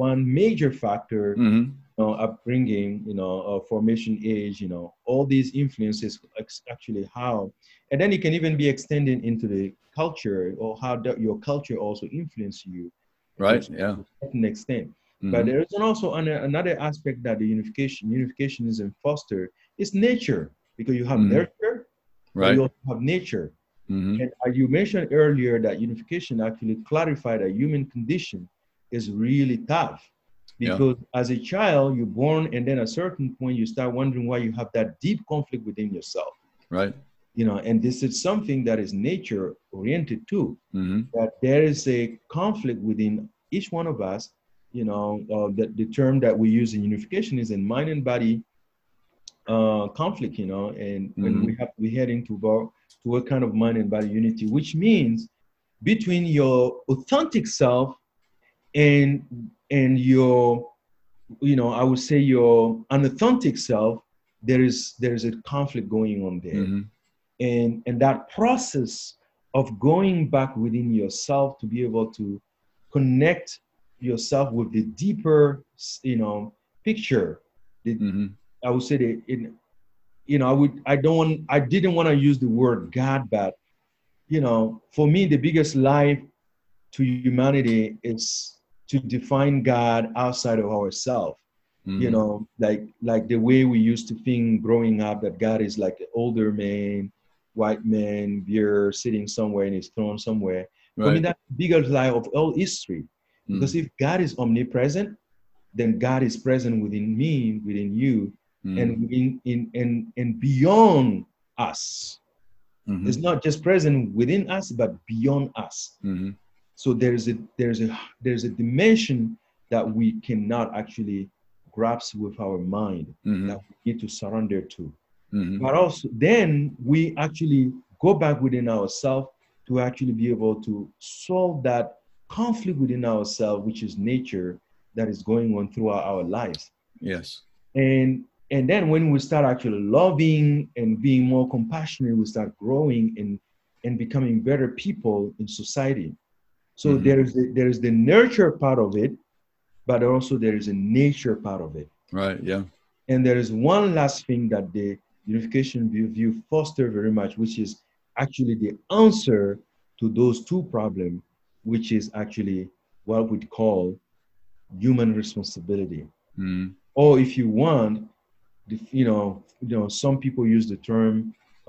one major factor hmm you know, upbringing, you know, uh, formation age, you know, all these influences actually how, and then it can even be extended into the culture or how that your culture also influence you Right. to Yeah. a certain extent. Mhm. But there is also an, another aspect that the unification unificationism foster is nature because you have Mhm. nurture, right. you also have nature. hmm And you mentioned earlier that unification actually clarified that human condition is really tough. Yeah. Because as a child, you're born, and then at a certain point, you start wondering why you have that deep conflict within yourself. Right. You know, and this is something that is nature oriented too. hmm That there is a conflict within each one of us. You know, uh, the, the term that we use in unification is in mind and body uh, conflict. You know, and when Mhm. we have we heading to about to a kind of mind and body unity, which means between your authentic self and and your you know i would say your unauthentic self there is there is a conflict going on there. Hmm and and that process of going back within yourself to be able to connect yourself with the deeper you know picture the, hmm I would say that in, you know, I would, I don't want, I didn't want to use the word God, but, you know, for me, the biggest lie to humanity is to define God outside of ourselves. Mm-hmm. You know, like like the way we used to think growing up that God is like an older man, white man, beer, sitting somewhere in his throne somewhere. Right. that's the biggest lie of all history. Mm. Because if God is omnipresent, then God is present within me, within you, Mhm. and in, in and and beyond us. Mhm. It's not just present within us, but beyond us. So there's a there's a there's a dimension that we cannot actually grasp with our mind Mhm. that we need to surrender to. Mhm. But also then we actually go back within ourselves to actually be able to solve that conflict within ourselves, which is nature that is going on throughout our lives Yes. and and then when we start actually loving and being more compassionate we start growing and and becoming better people in society so Mhm. there is the, there is the nurture part of it but also there is a nature part of it Right. Yeah. and there is one last thing that the unification view, view foster very much which is actually the answer to those two problems which is actually what we'd call human responsibility Mhm. or if you want, the, you know, you know, some people use the term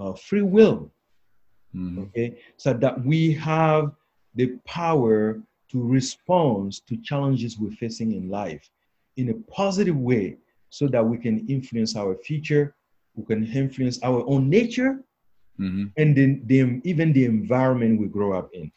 uh, free will. Mhm. Okay, so that we have the power to respond to challenges we're facing in life in a positive way, so that we can influence our future, we can influence our own nature, mm-hmm. and then the, even the environment we grow up in.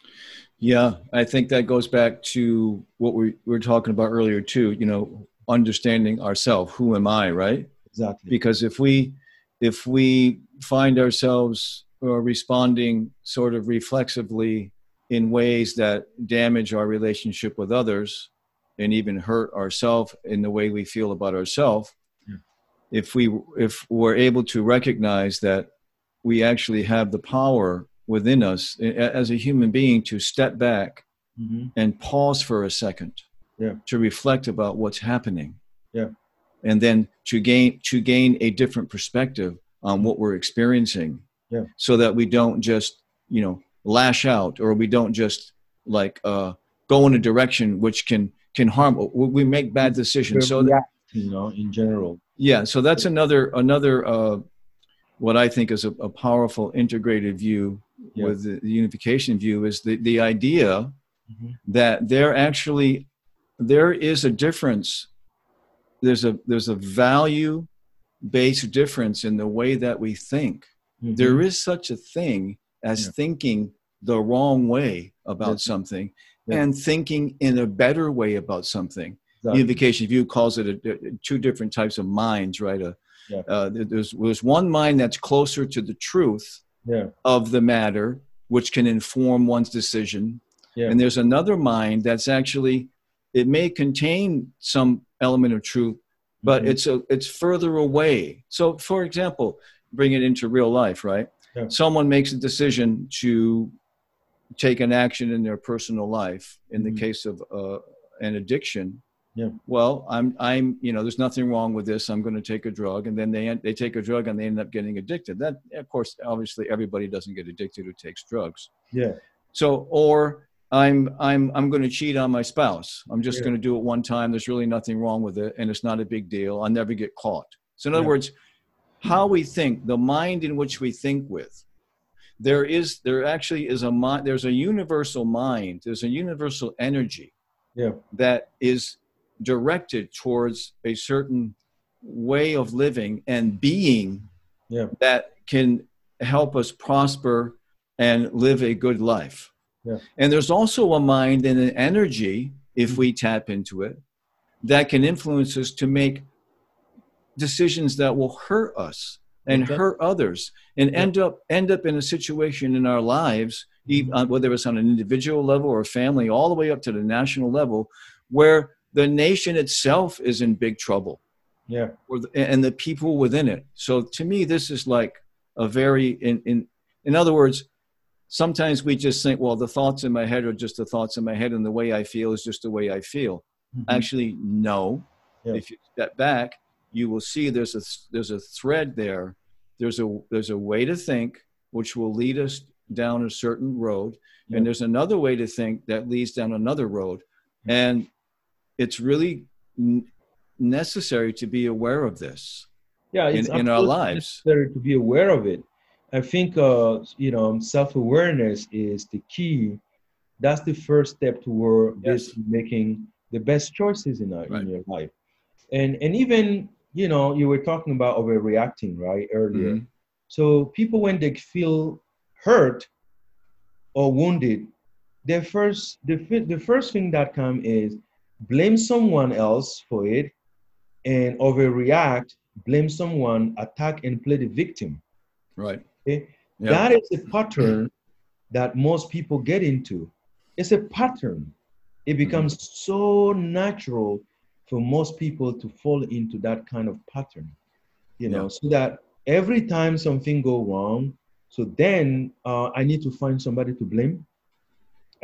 Yeah, I think that goes back to what we were talking about earlier too. You know, understanding ourselves. Who am I? Right. Exactly. Because if we if we find ourselves uh, responding sort of reflexively in ways that damage our relationship with others and even hurt ourselves in the way we feel about ourselves yeah. if we if we're able to recognize that we actually have the power within us as a human being to step back mm-hmm. and pause for a second yeah. to reflect about what's happening yeah and then to gain to gain a different perspective on what we're experiencing yeah. so that we don't just you know lash out or we don't just like uh, go in a direction which can can harm we make bad decisions so that, you know in general yeah so that's another another uh, what i think is a, a powerful integrated view yeah. with the, the, unification view is the, the idea mm-hmm. that there actually there is a difference there's a there's a value based difference in the way that we think mm-hmm. there is such a thing as yeah. thinking the wrong way about yeah. something yeah. and thinking in a better way about something. Exactly. Unification view calls it a, a, two different types of minds, right? A, uh, there's, there's one mind that's closer to the truth of the matter, which can inform one's decision. And there's another mind that's actually, it may contain some element of truth, but mm-hmm. it's a, it's further away. So, for example, bring it into real life, right? Yeah. Someone makes a decision to take an action in their personal life. In the mm-hmm. case of uh, an addiction, yeah. Well, I'm, I'm, you know, there's nothing wrong with this. I'm going to take a drug, and then they they take a drug and they end up getting addicted. That, of course, obviously, everybody doesn't get addicted who takes drugs. Yeah. So, or I'm, I'm, I'm going to cheat on my spouse. I'm just yeah. going to do it one time. There's really nothing wrong with it, and it's not a big deal. I'll never get caught. So, in other yeah. words, how we think, the mind in which we think with. There is, there actually is a mind, there's a universal mind, there's a universal energy yeah. that is directed towards a certain way of living and being yeah. that can help us prosper and live a good life. Yeah. And there's also a mind and an energy, if we tap into it, that can influence us to make decisions that will hurt us and okay. hurt others and end up end up in a situation in our lives even, mm-hmm. whether it's on an individual level or a family all the way up to the national level where the nation itself is in big trouble yeah the, and the people within it so to me this is like a very in in in other words sometimes we just think well the thoughts in my head are just the thoughts in my head and the way i feel is just the way i feel mm-hmm. actually no yeah. if you step back you will see there's a there's a thread there. There's a there's a way to think which will lead us down a certain road yeah. and there's another way to think that leads down another road. And it's really n- necessary to be aware of this yeah in, in our lives. necessary to be aware of it. I think uh, you know self-awareness is the key. That's the first step toward yes. making the best choices in, our, right. in your life. And and even you know, you were talking about overreacting, right, earlier. Mm-hmm. So people, when they feel hurt or wounded, their first, the, the first thing that come is blame someone else for it and overreact, blame someone, attack and play the victim. Right. Okay? That is a pattern *clears throat* that most people get into. It's a pattern. It becomes mm-hmm. so natural for most people to fall into that kind of pattern, you know, yeah. so that every time something go wrong, so then uh, I need to find somebody to blame.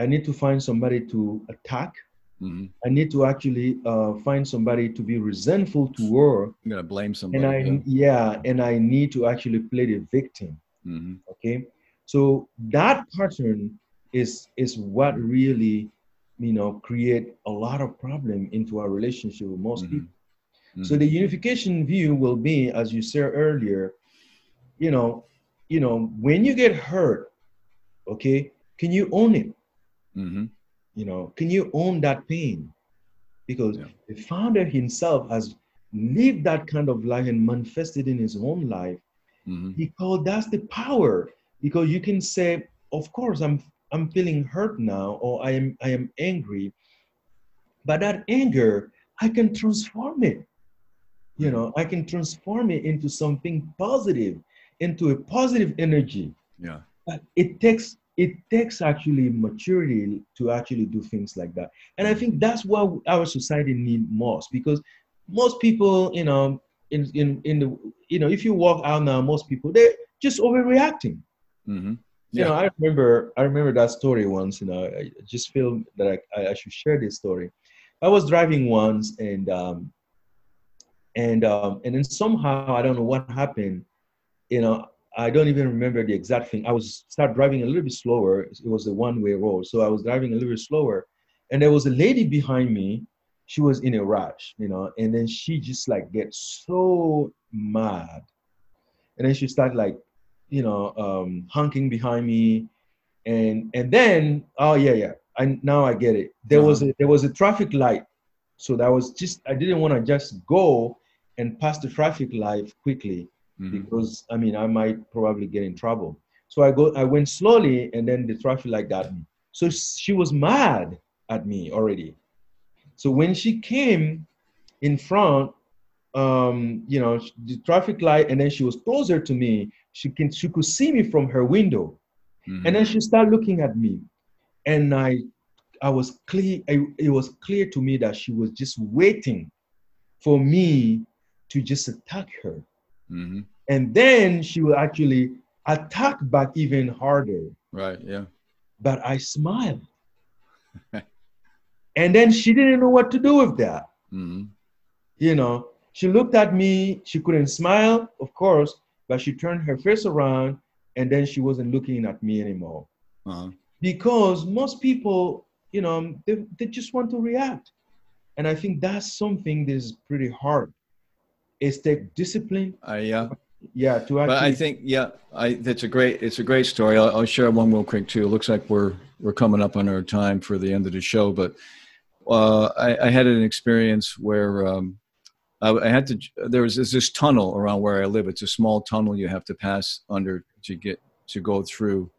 I need to find somebody to attack. Mm-hmm. I need to actually uh, find somebody to be resentful toward. I'm gonna blame somebody. And I, yeah. yeah, and I need to actually play the victim. Mm-hmm. Okay, so that pattern is is what really you know, create a lot of problem into our relationship with most mm-hmm. people. Mm-hmm. So the unification view will be, as you said earlier, you know, you know, when you get hurt, okay, can you own it? Mm-hmm. You know, can you own that pain? Because yeah. the founder himself has lived that kind of life and manifested in his own life. Mm-hmm. He called that's the power because you can say, of course, I'm I'm feeling hurt now, or I am I am angry, but that anger, I can transform it. You know, I can transform it into something positive, into a positive energy. Yeah. But it takes it takes actually maturity to actually do things like that. And I think that's what our society need most because most people, you know, in in in the you know, if you walk out now, most people they're just overreacting. Mm-hmm. You know, I remember I remember that story once. You know, I just feel that I, I should share this story. I was driving once, and um, and um, and then somehow I don't know what happened. You know, I don't even remember the exact thing. I was start driving a little bit slower. It was a one-way road, so I was driving a little bit slower, and there was a lady behind me. She was in a rush, you know, and then she just like gets so mad, and then she started like, you know, um, honking behind me, and and then oh yeah yeah, I now I get it. There was a there was a traffic light, so that was just I didn't want to just go and pass the traffic light quickly mm-hmm. because I mean I might probably get in trouble. So I go I went slowly and then the traffic light got me. So she was mad at me already. So when she came in front, um, you know, the traffic light, and then she was closer to me. She can she could see me from her window, mm-hmm. and then she started looking at me, and I, I was clear. I, it was clear to me that she was just waiting for me to just attack her. Mm-hmm. And then she will actually attack back even harder. Right, yeah. But I smiled. *laughs* and then she didn't know what to do with that. Mm-hmm. You know, she looked at me, she couldn't smile, of course, but she turned her face around and then she wasn't looking at me anymore. Uh-huh. Because most people, you know, they, they just want to react. And I think that's something that's pretty hard It's take discipline. Uh, yeah. Yeah, to actually. But I think yeah, I that's a great it's a great story. I'll, I'll, share one real quick too. It looks like we're we're coming up on our time for the end of the show, but uh, I, I, had an experience where um, I, I, had to. There was this tunnel around where I live. It's a small tunnel you have to pass under to get to go through.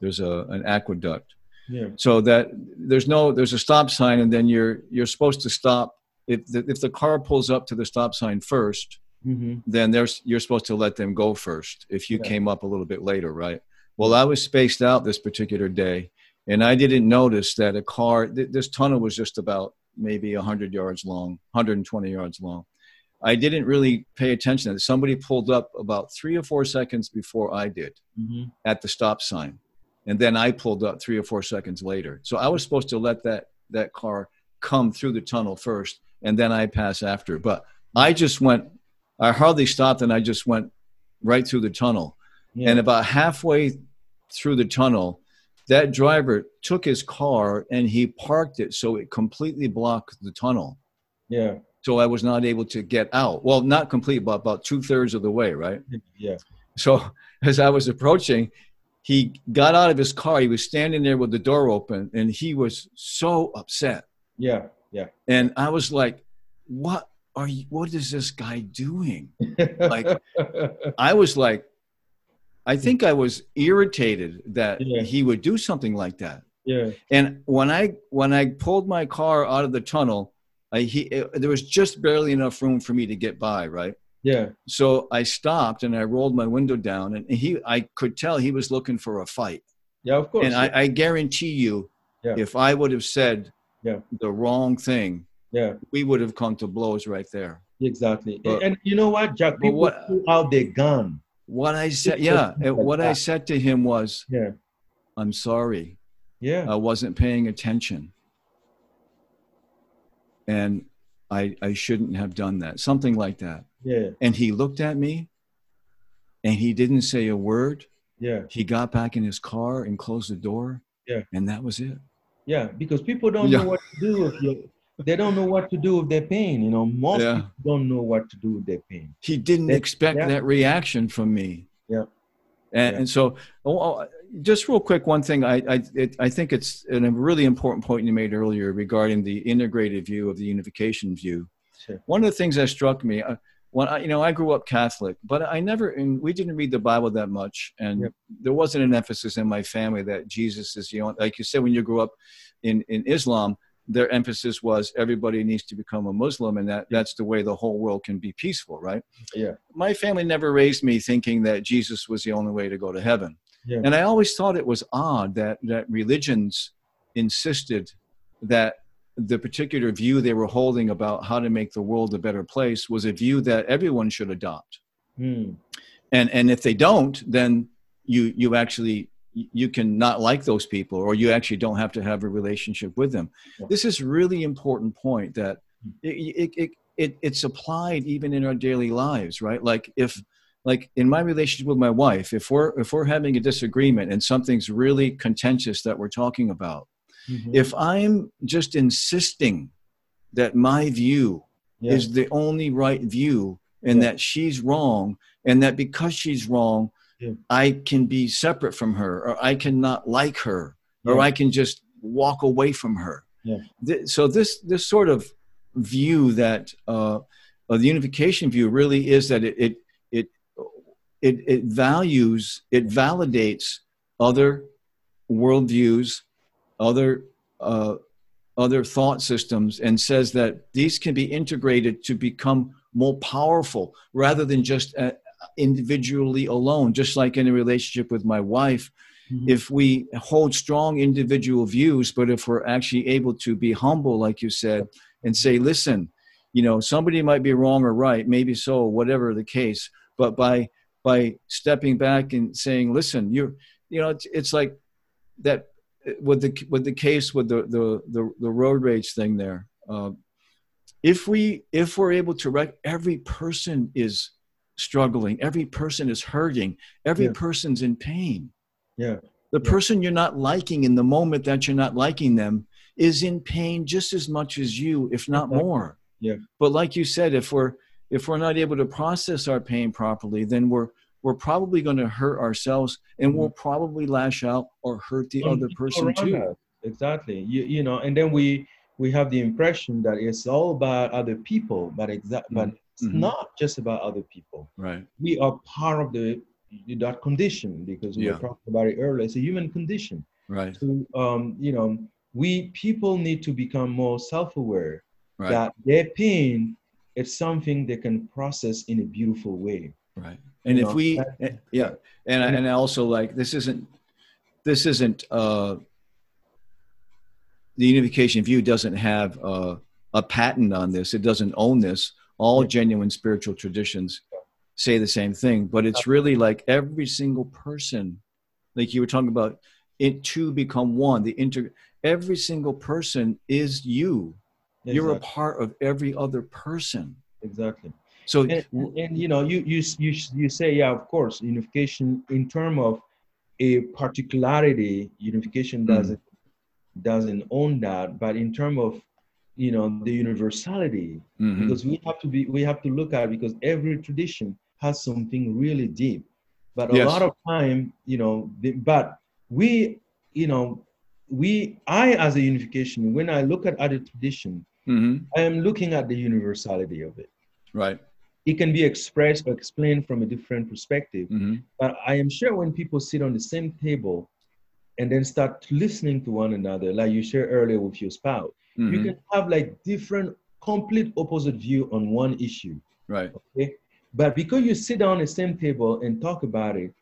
There's a an aqueduct. Yeah. So that there's no there's a stop sign, and then you're you're supposed to stop if the, if the car pulls up to the stop sign 1st mm-hmm. then there's you're supposed to let them go first. If you yeah. came up a little bit later, right? Well, I was spaced out this particular day, and I didn't notice that a car. Th- this tunnel was just about maybe 100 yards long, 120 yards long. I didn't really pay attention. Somebody pulled up about three or four seconds before I did mm-hmm. at the stop sign, and then I pulled up three or four seconds later. So I was supposed to let that that car come through the tunnel first and then I pass after. But I just went, I hardly stopped and I just went right through the tunnel. Yeah. And about halfway through the tunnel, that driver took his car and he parked it so it completely blocked the tunnel. Yeah. So I was not able to get out. Well, not complete, but about two thirds of the way, right? *laughs* Yeah. So *laughs* as I was approaching, he got out of his car. He was standing there with the door open and he was so upset. Yeah. Yeah. And I was like, what are you, what is this guy doing? like, *laughs* I was like, I think I was irritated that yeah. he would do something like that. Yeah. And when I, when I pulled my car out of the tunnel, I, he, it, there was just barely enough room for me to get by. Right. Yeah. So I stopped and I rolled my window down and he, I could tell he was looking for a fight. Yeah, of course. And I, I guarantee you, yeah. if I would have said, yeah. the wrong thing, yeah, we would have come to blows right there. Exactly. But, and you know what, Jack? People what, pull out their gun. What I said, yeah, like what that. I said to him was, yeah, I'm sorry. Yeah, I wasn't paying attention, and I I shouldn't have done that. Something like that. Yeah. And he looked at me, and he didn't say a word. Yeah. He got back in his car and closed the door. Yeah. And that was it. Yeah, because people don't yeah. know what to do with you they don't know what to do with their pain. You know, most yeah. people don't know what to do with their pain. He didn't they, expect yeah. that reaction from me. Yeah. And, and so, oh, oh, just real quick, one thing I I, it, I think it's a really important point you made earlier regarding the integrated view of the unification view. Sure. One of the things that struck me, uh, when I, you know, I grew up Catholic, but I never, and we didn't read the Bible that much, and yep. there wasn't an emphasis in my family that Jesus is, you know, like you said, when you grew up in in Islam, their emphasis was everybody needs to become a Muslim, and that that's the way the whole world can be peaceful, right? Yeah. My family never raised me thinking that Jesus was the only way to go to heaven, yeah. and I always thought it was odd that that religions insisted that the particular view they were holding about how to make the world a better place was a view that everyone should adopt. Mm. And and if they don't, then you you actually you can not like those people or you actually don't have to have a relationship with them. Yeah. This is really important point that hmm. it, it, it, it's applied even in our daily lives, right? Like if like in my relationship with my wife, if we're if we're having a disagreement and something's really contentious that we're talking about, Mm-hmm. If I'm just insisting that my view yeah. is the only right view and yeah. that she's wrong, and that because she's wrong, yeah. I can be separate from her, or I cannot like her, or I can just walk away from her. So this this sort of view that uh, uh, the unification view really is that it it it it, values it validates other worldviews other uh, other thought systems and says that these can be integrated to become more powerful rather than just uh, individually alone just like in a relationship with my wife mm-hmm. if we hold strong individual views but if we're actually able to be humble like you said and say listen you know somebody might be wrong or right maybe so whatever the case but by by stepping back and saying listen you you know it's, it's like that with the with the case with the the the, the road rage thing there uh, if we if we're able to rec- every person is struggling. Every person is hurting. Every yeah. person's in pain. Yeah. The yeah. person you're not liking in the moment that you're not liking them is in pain just as much as you if not more. Yeah. But like you said if we're if we're not able to process our pain properly then we're we're probably going to hurt ourselves and mm-hmm. we'll probably lash out or hurt the other person too exactly you, you know and then we we have the impression that it's all about other people but exact mm-hmm. but it's mm-hmm. not just about other people right we are part of the that condition because we yeah. were talking about it earlier it's a human condition right so um you know we people need to become more self-aware right. that their pain is something they can process in a beautiful way. Right. And if know, we eh, yeah and and also like this isn't this isn't uh the unification view doesn't have uh, a patent on this. It doesn't own this. All genuine spiritual traditions say the same thing but it's really like every single person like you were talking about it to become one the inter every single person is you exactly. you're a part of every other person exactly so and, and, you know, you you you you say yeah, of course, unification in term of a particularity, unification hmm. doesn't mm. doesn't own that, but in term of you know the universality, mm-hmm. because we have to be we have to look at because every tradition has something really deep, but a yes. lot of time, you know, the, but we you know we I as a unification when I look at other tradition, mm-hmm. I am looking at the universality of it. Right it can be expressed or explained from a different perspective. Mm-hmm. But I am sure when people sit on the same table and then start listening to one another, like you shared earlier with your spouse, mm-hmm. you can have like different, complete opposite view on one issue. Right. Okay. But because you sit down the same table and talk about it,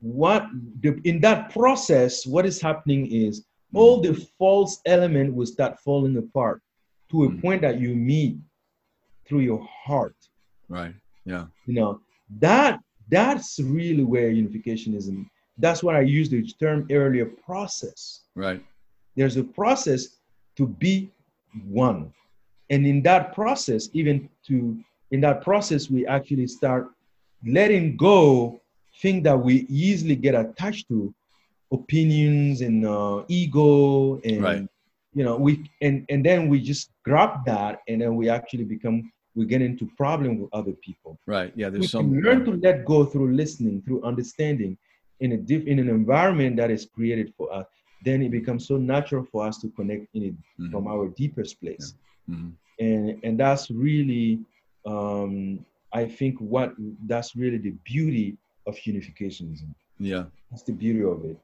what the, in that process, what is happening is mm-hmm. all the false element will start falling apart to a mm-hmm. point that you meet through your heart Right. Yeah. You know, that that's really where unification is. That's why I used the term earlier process. Right. There's a process to be one. And in that process, even to in that process, we actually start letting go things that we easily get attached to, opinions and uh, ego and right. You know we and and then we just grab that and then we actually become we get into problem with other people. Right. Yeah. There's we some. Can learn to let go through listening, through understanding, in a diff, in an environment that is created for us. Then it becomes so natural for us to connect in it mm-hmm. from our deepest place, yeah. mm-hmm. and and that's really um, I think what that's really the beauty of unificationism. Yeah. That's the beauty of it.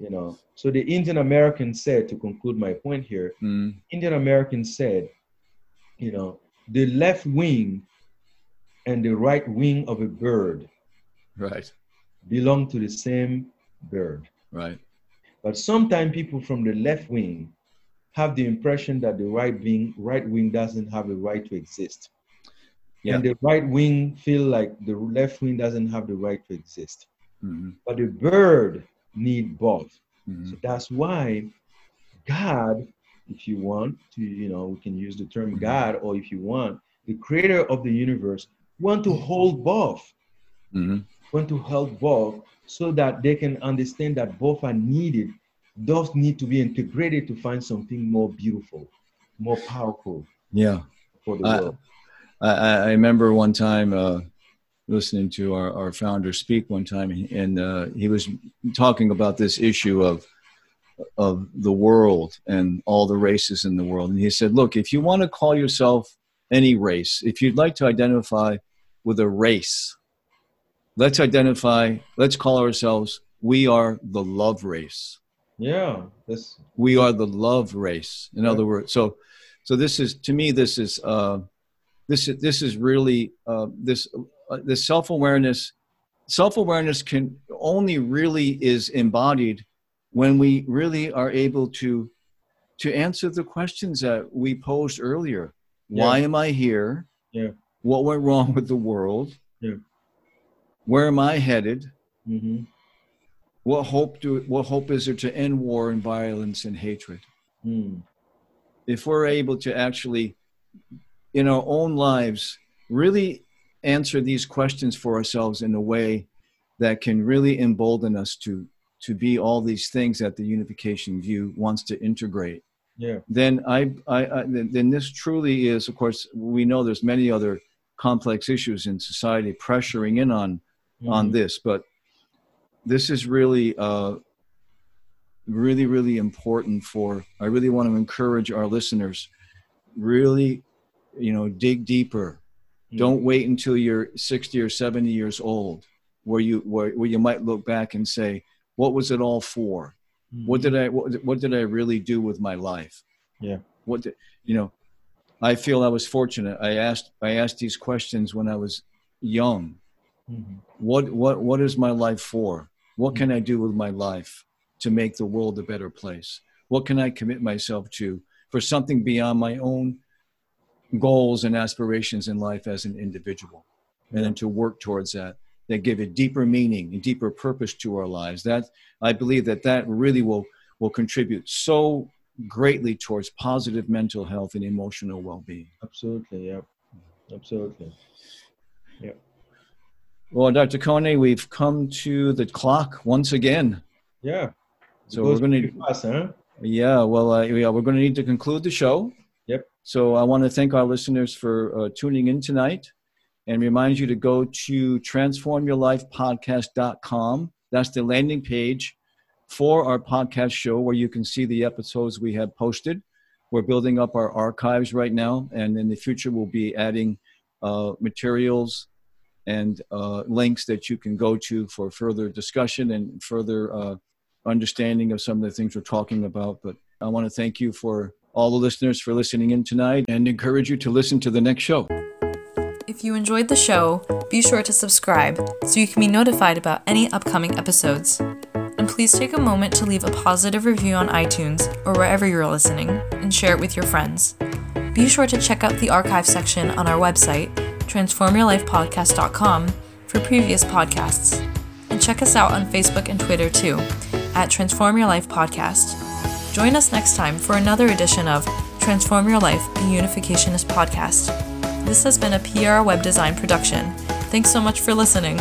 You know. So the Indian American said, to conclude my point here, Mm. Indian American said, you know, the left wing and the right wing of a bird Right. belong to the same bird. Right. But sometimes people from the left wing have the impression that the right wing right wing doesn't have a right to exist. Yeah. And the right wing feel like the left wing doesn't have the right to exist. hmm But the bird need both. hmm So that's why God, if you want to, you know, we can use the term God, or if you want, the creator of the universe want to hold both, hmm want to hold both so that they can understand that both are needed. Those need to be integrated to find something more beautiful, more powerful Yeah. for the world. I, I I remember one time uh, listening to our, our founder speak one time, and uh, he was talking about this issue of of the world and all the races in the world. And he said, "Look, if you want to call yourself any race, if you'd like to identify with a race, let's identify. Let's call ourselves. We are the love race." Yeah, that's we are the love race in other words so so this is to me this is uh this is this is really uh this uh, this self-awareness self-awareness can only really is embodied when we really are able to to answer the questions that we posed earlier why am i here Yeah. what went wrong with the world Yeah. where am i headed Mm-hmm. what hope do what hope is there to end war and violence and hatred mm. if we're able to actually in our own lives really answer these questions for ourselves in a way that can really embolden us to to be all these things that the unification view wants to integrate yeah, then I, I, I then this truly is of course we know there's many other complex issues in society pressuring in on on Mhm. this but this is really uh really really important for i really want to encourage our listeners really you know dig deeper Mm. don't wait until you're 60 or 70 years old where you where, where you might look back and say what was it all for? What did i what, what did i really do with my life? Yeah. what did, you know i feel i was fortunate. I asked i asked these questions when i was young. Mhm. what what what is my life for? What can i do with my life to make the world a better place? What can i commit myself to for something beyond my own goals and aspirations in life as an individual and then to work towards that that give a deeper meaning and deeper purpose to our lives that i believe that that really will will contribute so greatly towards positive mental health and emotional well-being Absolutely, yeah, absolutely. yeah Well dr Kone, we've come to the clock once again Yeah. So we're gonna- huh? Yeah, well, uh, yeah, we're going to need to conclude the show. So I want to thank our listeners for uh, tuning in tonight and remind you to go to transformyourlifepodcast.com. That's the landing page for our podcast show where you can see the episodes we have posted. We're building up our archives right now, and in the future, we'll be adding uh, materials and uh, links that you can go to for further discussion and further uh, understanding of some of the things we're talking about. But I want to thank you for all the listeners for listening in tonight and encourage you to listen to the next show. If you enjoyed the show, be sure to subscribe so you can be notified about any upcoming episodes. And please take a moment to leave a positive review on iTunes or wherever you're listening and share it with your friends. Be sure to check out the archive section on our website, transformyourlifepodcast.com, for previous podcasts. And check us out on Facebook and Twitter too, at Transform Your Life Podcast. Join us next time for another edition of Transform Your Life, a Unificationist podcast. This has been a PR web design production. Thanks so much for listening.